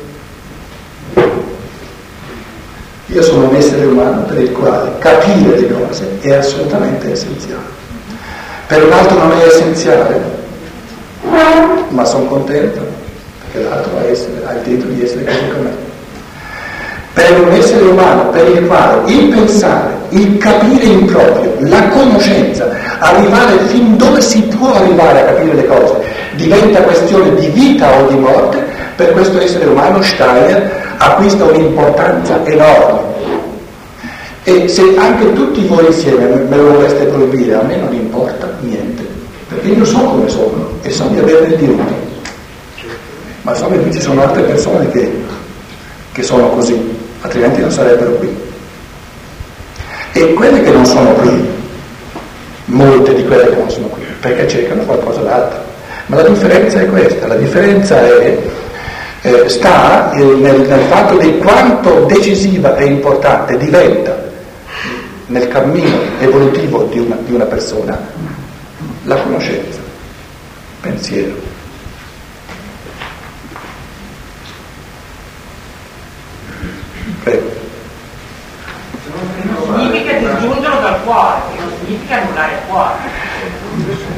Io sono un essere umano per il quale capire le cose è assolutamente essenziale. Per un altro non è essenziale, ma sono contento perché l'altro ha, essere, ha il diritto di essere così com'è per un essere umano per il quale il pensare, il capire in proprio, la conoscenza, arrivare fin dove si può arrivare a capire le cose, diventa questione di vita o di morte, per questo essere umano Steiner acquista un'importanza enorme. E se anche tutti voi insieme me lo voleste proibire, a me non importa niente, perché io so come sono e so di avere il diritto. Ma so che ci sono altre persone che, che sono così altrimenti non sarebbero qui. E quelle che non sono qui, molte di quelle che non sono qui, perché cercano qualcosa d'altro. Ma la differenza è questa, la differenza è, eh, sta nel, nel fatto di quanto decisiva e importante diventa nel cammino evolutivo di una, di una persona la conoscenza, pensiero. Prego. Significa disgiungerlo dal cuore, non significa annullare il cuore.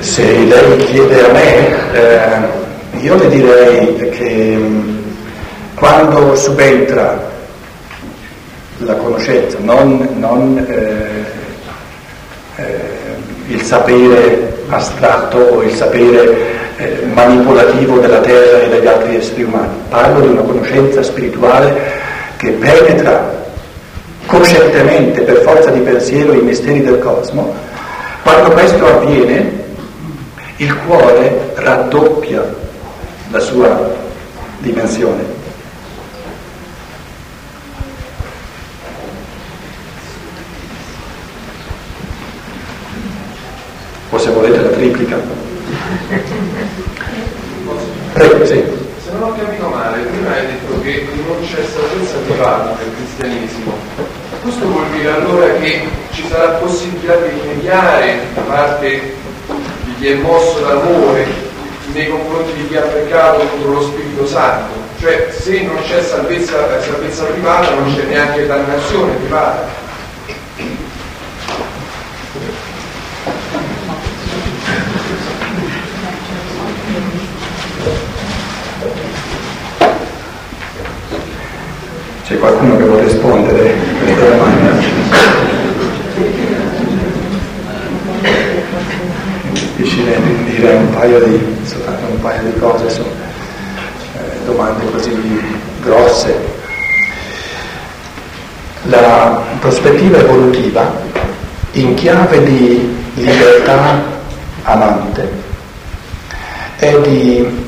Se lei chiede a me, eh, io le direi che mm, quando subentra la conoscenza, non, non eh, eh, il sapere astratto o il sapere eh, manipolativo della terra e degli altri esseri umani, parlo di una conoscenza spirituale che penetra coscientemente per forza di pensiero i misteri del cosmo, quando questo avviene il cuore raddoppia la sua dimensione. O se volete la triplica. Prego, sì. Se non ho capito male, prima hai detto che non c'è salvezza privata nel cristianesimo. Questo vuol dire allora che ci sarà possibilità di rimediare da parte di chi è mosso d'amore nei confronti di chi ha peccato contro lo Spirito Santo. Cioè se non c'è salvezza, salvezza privata non c'è neanche dannazione privata. C'è qualcuno che vuole rispondere a questa domanda? Difficile dire un paio di, un paio di cose su eh, domande così grosse. La prospettiva evolutiva in chiave di libertà amante è di